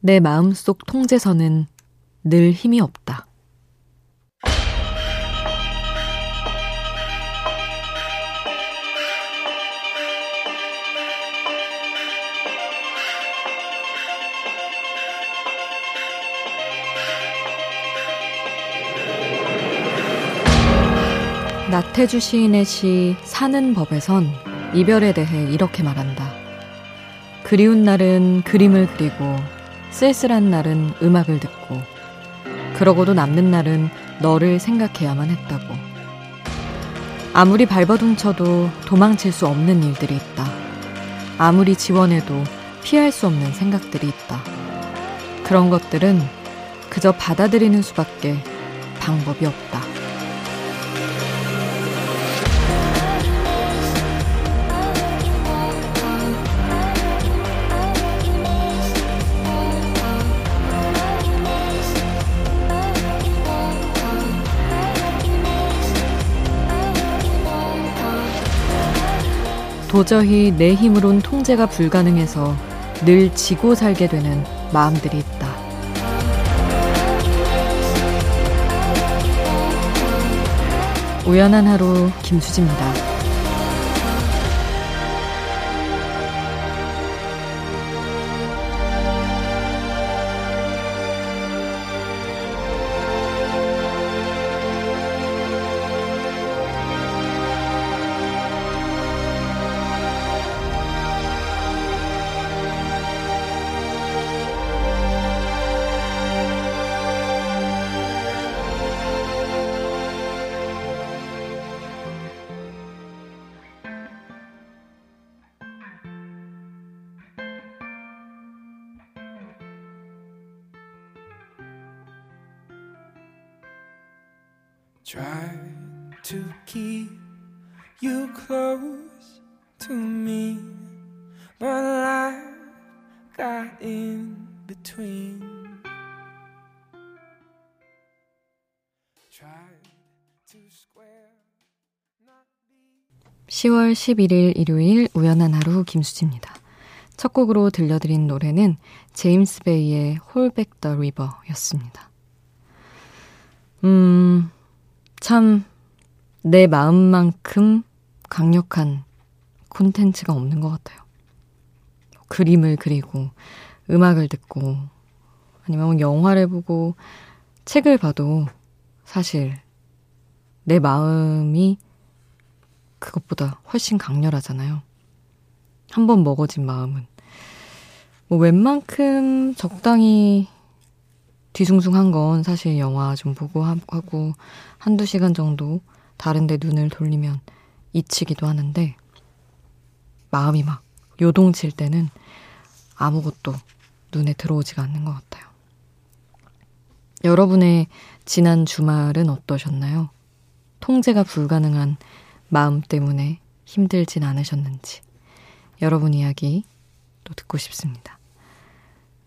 내 마음속 통제선은 늘 힘이 없다. 나태주 시인의 시 사는 법에선 이별에 대해 이렇게 말한다. 그리운 날은 그림을 그리고 쓸쓸한 날은 음악을 듣고 그러고도 남는 날은 너를 생각해야만 했다고. 아무리 발버둥 쳐도 도망칠 수 없는 일들이 있다. 아무리 지원해도 피할 수 없는 생각들이 있다. 그런 것들은 그저 받아들이는 수밖에 방법이 없다. 도저히 내 힘으론 통제가 불가능해서 늘 지고 살게 되는 마음들이 있다. 우연한 하루 김수지입니다. 10월 11일 일요일 우연한 하루 김수지입니다. 첫 곡으로 들려드린 노래는 제임스 베이의 홀백 더 리버였습니다. 음, 참, 내 마음만큼 강력한 콘텐츠가 없는 것 같아요. 그림을 그리고, 음악을 듣고, 아니면 영화를 보고, 책을 봐도 사실 내 마음이 그것보다 훨씬 강렬하잖아요. 한번 먹어진 마음은. 뭐 웬만큼 적당히 뒤숭숭한 건 사실 영화 좀 보고 하고 한두 시간 정도 다른데 눈을 돌리면 잊히기도 하는데 마음이 막 요동칠 때는 아무것도 눈에 들어오지가 않는 것 같아요. 여러분의 지난 주말은 어떠셨나요? 통제가 불가능한 마음 때문에 힘들진 않으셨는지 여러분 이야기 또 듣고 싶습니다.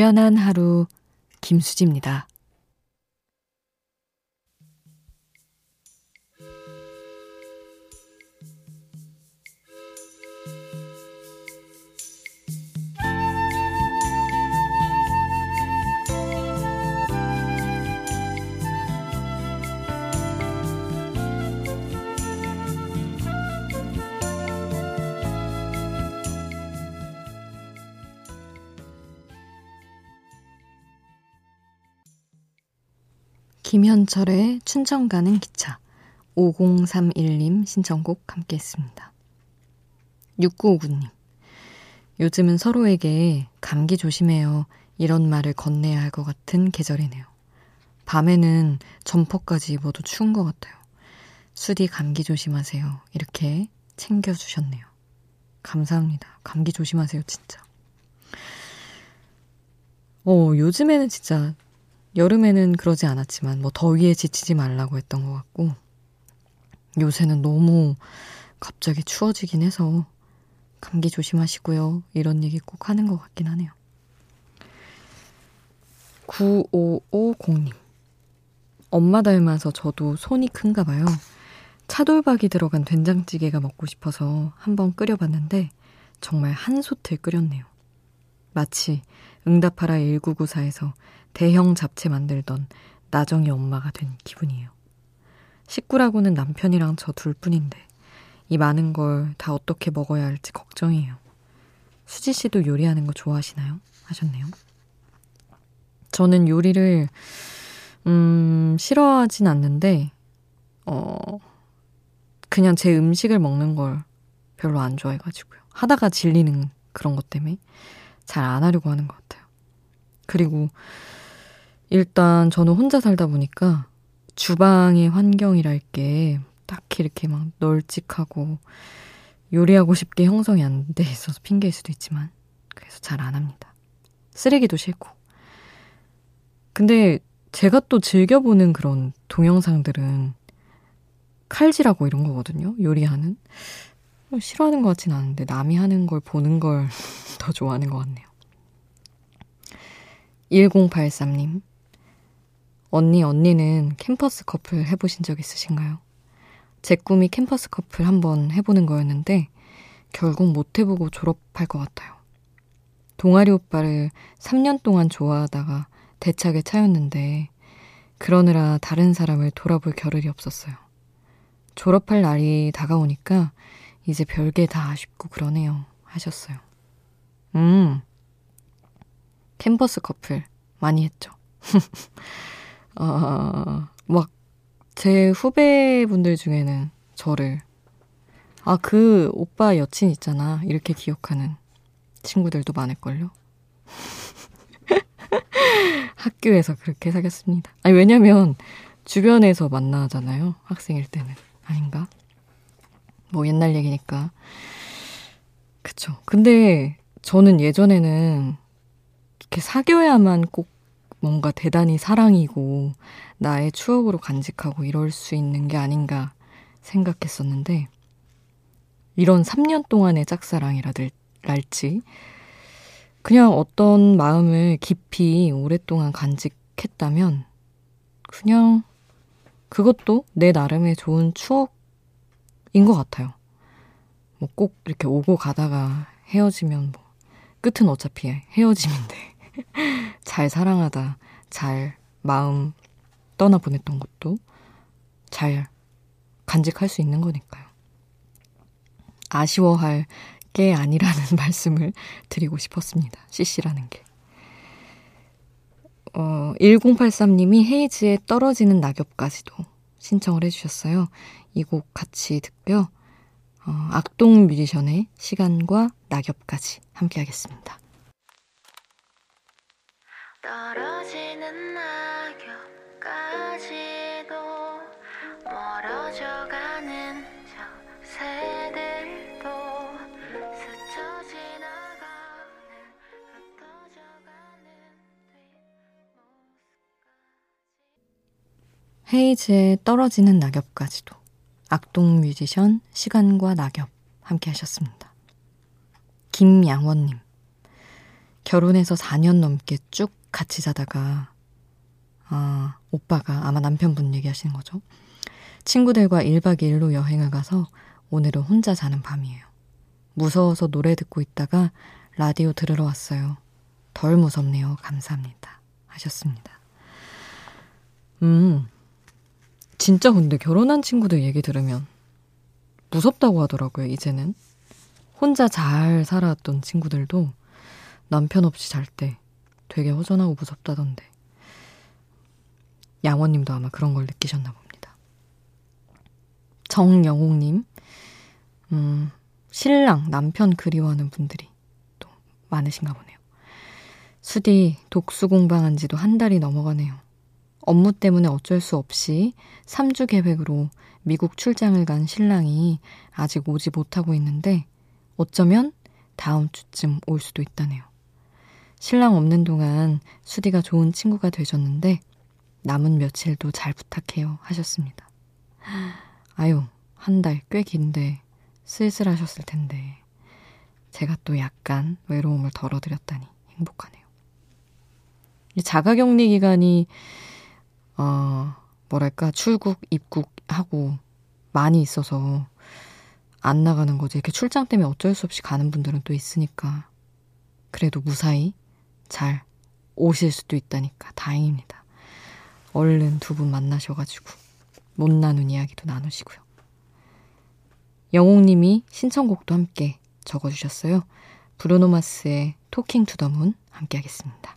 우연한 하루 김수지입니다. 김현철의 춘천 가는 기차 5031님 신청곡 함께 했습니다. 6959님 요즘은 서로에게 감기 조심해요 이런 말을 건네야 할 것 같은 계절이네요. 밤에는 점퍼까지 입어도 추운 것 같아요. 수디 감기 조심하세요. 이렇게 챙겨주셨네요. 감사합니다. 감기 조심하세요, 진짜. 어, 요즘에는 진짜 여름에는 그러지 않았지만 뭐 더위에 지치지 말라고 했던 것 같고 요새는 너무 갑자기 추워지긴 해서 감기 조심하시고요. 이런 얘기 꼭 하는 것 같긴 하네요. 9550님. 엄마 닮아서 저도 손이 큰가 봐요. 차돌박이 들어간 된장찌개가 먹고 싶어서 한번 끓여봤는데 정말 한 솥을 끓였네요. 마치 응답하라 1994에서 대형 잡채 만들던 나정이 엄마가 된 기분이에요. 식구라고는 남편이랑 저 둘뿐인데 이 많은 걸 다 어떻게 먹어야 할지 걱정이에요. 수지 씨도 요리하는 거 좋아하시나요? 하셨네요. 저는 요리를 음, 싫어하진 않는데 어 그냥 제 음식을 먹는 걸 별로 안 좋아해 가지고요. 하다가 질리는 그런 것 때문에 잘 안 하려고 하는 것 같아요. 그리고 일단 저는 혼자 살다 보니까 주방의 환경이랄 게 딱히 이렇게 막 널찍하고 요리하고 싶게 형성이 안 돼 있어서 핑계일 수도 있지만 그래서 잘 안 합니다. 쓰레기도 싫고. 근데 제가 또 즐겨보는 그런 동영상들은 칼질하고 이런 거거든요. 요리하는. 뭐 싫어하는 것 같진 않은데 남이 하는 걸 보는 걸 더 좋아하는 것 같네요. 1083님. 언니, 언니는 캠퍼스 커플 해보신 적 있으신가요? 제 꿈이 캠퍼스 커플 한번 해보는 거였는데, 결국 못 해보고 졸업할 것 같아요. 동아리 오빠를 3년 동안 좋아하다가 대차게 차였는데, 그러느라 다른 사람을 돌아볼 겨를이 없었어요. 졸업할 날이 다가오니까 이제 별게 다 아쉽고 그러네요. 하셨어요. 음, 캠퍼스 커플 많이 했죠. 어, 막, 제 후배분들 중에는 저를, 아, 그 오빠 여친 있잖아. 이렇게 기억하는 친구들도 많을걸요. 학교에서 그렇게 사귀었습니다. 아니, 왜냐면, 주변에서 만나잖아요. 학생일 때는. 아닌가? 뭐 옛날 얘기니까. 그쵸. 근데 저는 예전에는 이렇게 사귀어야만 꼭 뭔가 대단히 사랑이고 나의 추억으로 간직하고 이럴 수 있는 게 아닌가 생각했었는데 이런 3년 동안의 짝사랑이랄지 그냥 어떤 마음을 깊이 오랫동안 간직했다면 그냥 그것도 내 나름의 좋은 추억인 것 같아요. 뭐 꼭 이렇게 오고 가다가 헤어지면 뭐 끝은 어차피 헤어짐인데 잘 사랑하다 잘 마음 떠나 보냈던 것도 잘 간직할 수 있는 거니까요. 아쉬워할 게 아니라는 말씀을 드리고 싶었습니다. CC라는 게. 어, 1083님이 헤이즈의 떨어지는 낙엽까지도 신청을 해주셨어요. 이 곡 같이 듣고요. 어, 악동 뮤지션의 시간과 낙엽까지 함께 하겠습니다. 떨어지는 낙엽까지도 멀어져가는 저 새들도 스쳐 지나가는 흩어져가는 헤이즈의 떨어지는 낙엽까지도 악동 뮤지션 시간과 낙엽 함께 하셨습니다. 김양원님. 결혼해서 4년 넘게 쭉 같이 자다가, 아, 오빠가 아마 남편분 얘기하시는 거죠. 친구들과 1박 2일로 여행을 가서 오늘은 혼자 자는 밤이에요. 무서워서 노래 듣고 있다가 라디오 들으러 왔어요. 덜 무섭네요. 감사합니다. 하셨습니다. 음, 진짜 근데 결혼한 친구들 얘기 들으면 무섭다고 하더라고요, 이제는. 혼자 잘 살았던 친구들도 남편 없이 잘 때 되게 허전하고 무섭다던데. 양원님도 아마 그런 걸 느끼셨나 봅니다. 정영옥님, 음, 신랑, 남편 그리워하는 분들이 또 많으신가 보네요. 수디, 독수 공방한 지도 한 달이 넘어가네요. 업무 때문에 어쩔 수 없이 3주 계획으로 미국 출장을 간 신랑이 아직 오지 못하고 있는데 어쩌면 다음 주쯤 올 수도 있다네요. 신랑 없는 동안 수디가 좋은 친구가 되셨는데 남은 며칠도 잘 부탁해요 하셨습니다. 아유, 한 달 꽤 긴데 쓸쓸하셨을 텐데 제가 또 약간 외로움을 덜어드렸다니 행복하네요. 자가격리 기간이 어, 뭐랄까 출국 입국하고 많이 있어서 안 나가는 거지. 이렇게 출장 때문에 어쩔 수 없이 가는 분들은 또 있으니까 그래도 무사히 잘 오실 수도 있다니까 다행입니다. 얼른 두 분 만나셔가지고 못 나눈 이야기도 나누시고요. 영옥님이 신청곡도 함께 적어주셨어요. 브루노마스의 토킹 투 더문 함께 하겠습니다.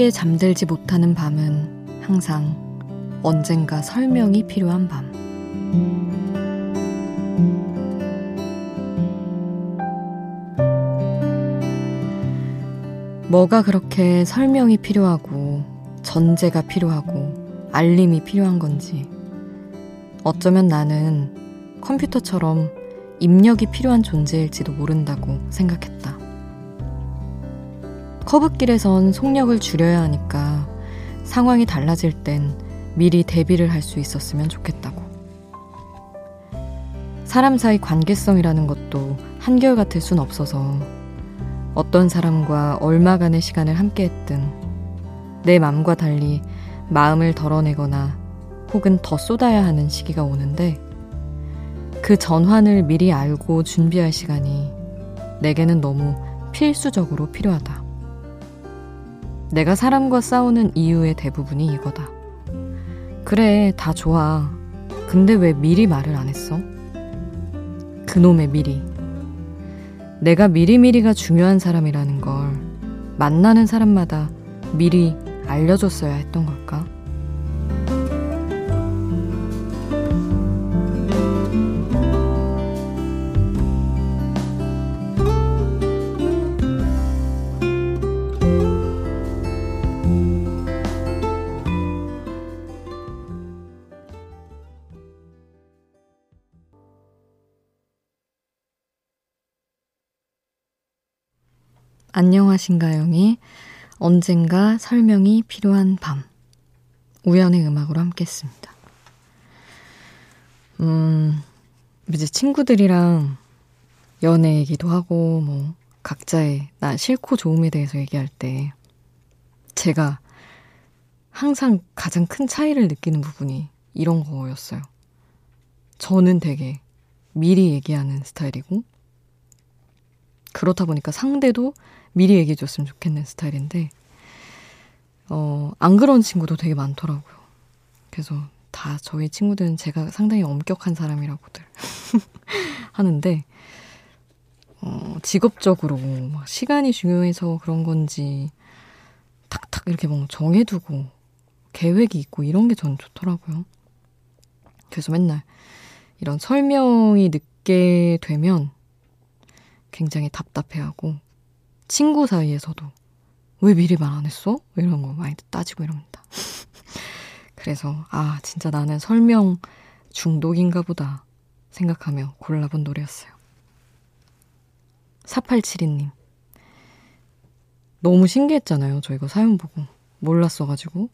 쉽게 잠들지 못하는 밤은 항상 언젠가 설명이 필요한 밤. 뭐가 그렇게 설명이 필요하고 전제가 필요하고 알림이 필요한 건지 어쩌면 나는 컴퓨터처럼 입력이 필요한 존재일지도 모른다고 생각했다. 커브길에선 속력을 줄여야 하니까 상황이 달라질 땐 미리 대비를 할 수 있었으면 좋겠다고. 사람 사이 관계성이라는 것도 한결같을 순 없어서 어떤 사람과 얼마간의 시간을 함께 했든 내 맘과 달리 마음을 덜어내거나 혹은 더 쏟아야 하는 시기가 오는데 그 전환을 미리 알고 준비할 시간이 내게는 너무 필수적으로 필요하다. 내가 사람과 싸우는 이유의 대부분이 이거다. 그래, 다 좋아. 근데 왜 미리 말을 안 했어? 그놈의 미리. 내가 미리미리가 중요한 사람이라는 걸 만나는 사람마다 미리 알려줬어야 했던 걸까? 안녕하신가요이 언젠가 설명이 필요한 밤 우연의 음악으로 함께 했습니다. 음, 이제 친구들이랑 연애 얘기도 하고 뭐 각자의 나 싫고 좋음에 대해서 얘기할 때 제가 항상 가장 큰 차이를 느끼는 부분이 이런 거였어요. 저는 되게 미리 얘기하는 스타일이고 그렇다 보니까 상대도 미리 얘기해 줬으면 좋겠는 스타일인데, 어, 안 그런 친구도 되게 많더라고요. 그래서 다 저희 친구들은 제가 상당히 엄격한 사람이라고들 하는데, 어, 직업적으로 막 시간이 중요해서 그런 건지 탁탁 이렇게 뭐 정해두고 계획이 있고 이런 게 저는 좋더라고요. 그래서 맨날 이런 설명이 늦게 되면 굉장히 답답해하고 친구 사이에서도 왜 미리 말 안 했어? 이런 거 많이 따지고 이럽니다. 그래서 아 진짜 나는 설명 중독인가 보다 생각하며 골라본 노래였어요. 4872님 너무 신기했잖아요. 저 이거 사연 보고. 몰랐어가지고.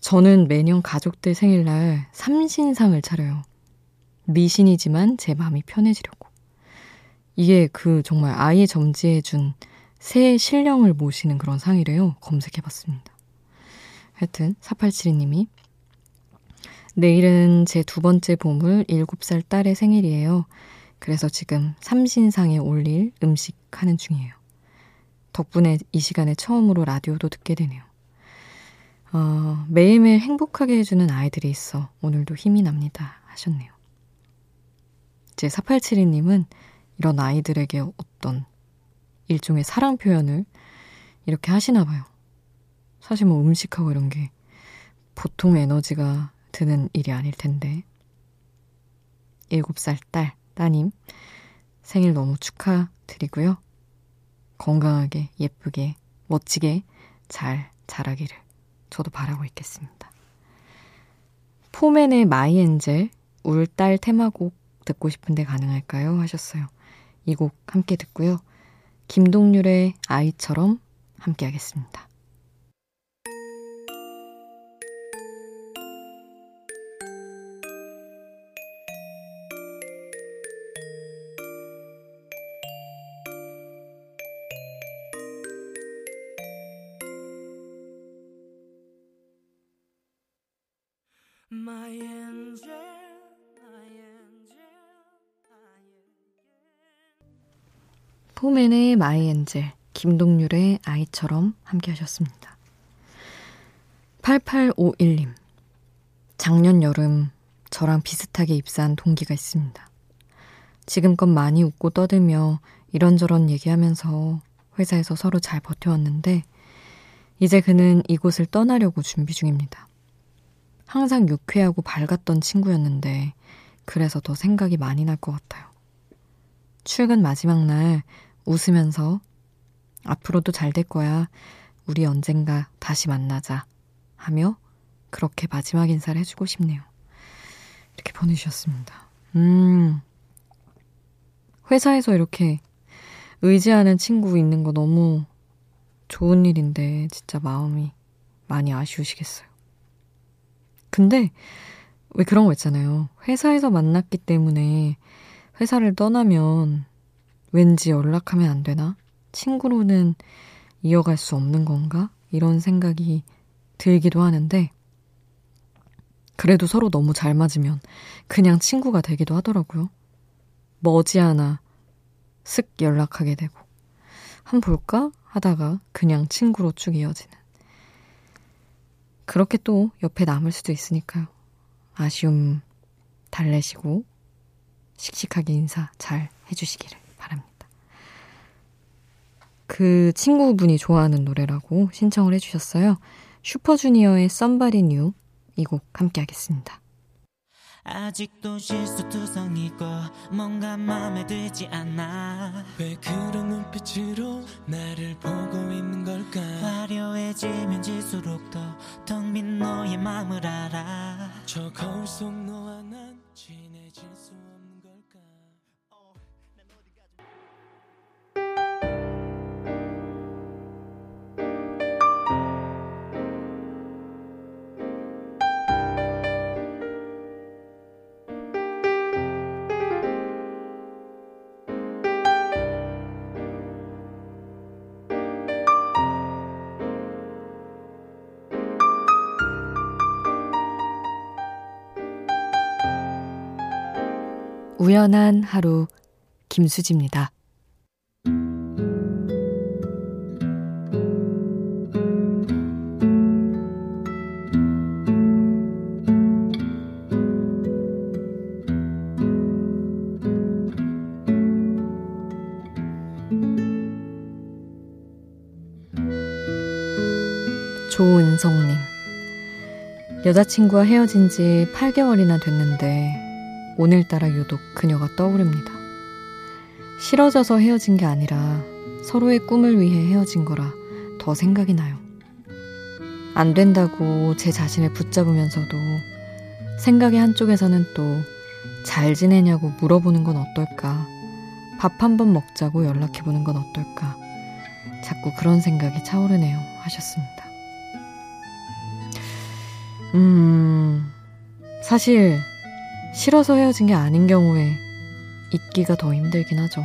저는 매년 가족들 생일날 삼신상을 차려요. 미신이지만 제 마음이 편해지려고. 이게 그 정말 아이 점지해준 새 신령을 모시는 그런 상이래요. 검색해봤습니다. 하여튼 4872님이 내일은 제 두 번째 보물 7살 딸의 생일이에요. 그래서 지금 삼신상에 올릴 음식 하는 중이에요. 덕분에 이 시간에 처음으로 라디오도 듣게 되네요. 어, 매일매일 행복하게 해주는 아이들이 있어 오늘도 힘이 납니다. 하셨네요. 이제 4872님은 이런 아이들에게 어떤 일종의 사랑 표현을 이렇게 하시나 봐요. 사실 뭐 음식하고 이런 게 보통 에너지가 드는 일이 아닐 텐데. 7살 딸, 따님, 생일 너무 축하드리고요. 건강하게, 예쁘게, 멋지게 잘 자라기를 저도 바라고 있겠습니다. 포맨의 My Angel, 울딸 테마곡 듣고 싶은데 가능할까요? 하셨어요. 이 곡 함께 듣고요. 김동률의 아이처럼 함께 하겠습니다. 포맨의 My Angel, 김동률의 아이처럼 함께 하셨습니다. 8851님. 작년 여름 저랑 비슷하게 입사한 동기가 있습니다. 지금껏 많이 웃고 떠들며 이런저런 얘기하면서 회사에서 서로 잘 버텨왔는데 이제 그는 이곳을 떠나려고 준비 중입니다. 항상 유쾌하고 밝았던 친구였는데 그래서 더 생각이 많이 날 것 같아요. 출근 마지막 날 웃으면서 앞으로도 잘 될 거야. 우리 언젠가 다시 만나자. 하며 그렇게 마지막 인사를 해주고 싶네요. 이렇게 보내주셨습니다. 음. 회사에서 이렇게 의지하는 친구 있는 거 너무 좋은 일인데, 진짜 마음이 많이 아쉬우시겠어요. 근데, 왜 그런 거 있잖아요. 회사에서 만났기 때문에 회사를 떠나면 왠지 연락하면 안 되나? 친구로는 이어갈 수 없는 건가? 이런 생각이 들기도 하는데, 그래도 서로 너무 잘 맞으면 그냥 친구가 되기도 하더라고요. 머지않아 슥 연락하게 되고, 한 볼까? 하다가 그냥 친구로 쭉 이어지는. 그렇게 또 옆에 남을 수도 있으니까요. 아쉬움 달래시고, 씩씩하게 인사 잘 해주시기를. 그 친구분이 좋아하는 노래라고 신청을 해주셨어요. 슈퍼주니어의 Somebody New 이 곡 함께 하겠습니다. 아직도 실수투성이고 뭔가 마음에 들지 않아 왜 그런 눈빛으로 나를 보고 있는 걸까 화려해지면 질수록 더 텅 빈 너의 마음을 알아 저 거울 속 너와 난 친해질 수 우연한 하루 김수지입니다. 조은성님. 여자친구와 헤어진 지 8개월이나 됐는데 오늘따라 유독 그녀가 떠오릅니다. 싫어져서 헤어진 게 아니라 서로의 꿈을 위해 헤어진 거라 더 생각이 나요. 안 된다고 제 자신을 붙잡으면서도 생각의 한쪽에서는 또 잘 지내냐고 물어보는 건 어떨까? 밥 한 번 먹자고 연락해보는 건 어떨까? 자꾸 그런 생각이 차오르네요. 하셨습니다. 음, 사실, 싫어서 헤어진 게 아닌 경우에 잊기가 더 힘들긴 하죠.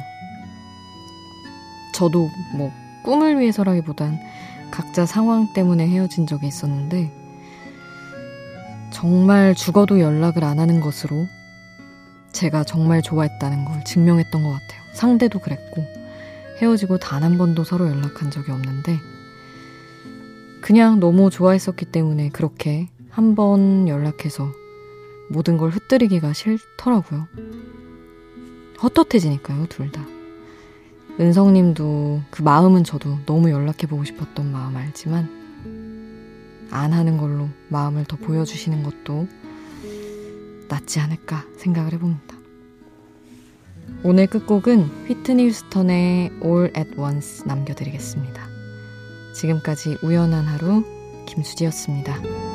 저도 뭐, 꿈을 위해서라기보단 각자 상황 때문에 헤어진 적이 있었는데, 정말 죽어도 연락을 안 하는 것으로 제가 정말 좋아했다는 걸 증명했던 것 같아요. 상대도 그랬고, 헤어지고 단 한 번도 서로 연락한 적이 없는데, 그냥 너무 좋아했었기 때문에 그렇게 한 번 연락해서 모든 걸 흩뜨리기가 싫더라고요. 헛헛해지니까요, 둘 다. 은성님도 그 마음은 저도 너무 연락해보고 싶었던 마음 알지만, 안 하는 걸로 마음을 더 보여주시는 것도 낫지 않을까 생각을 해봅니다. 오늘 끝곡은 휘트니 휴스턴의 All at Once 남겨드리겠습니다. 지금까지 우연한 하루 김수지였습니다.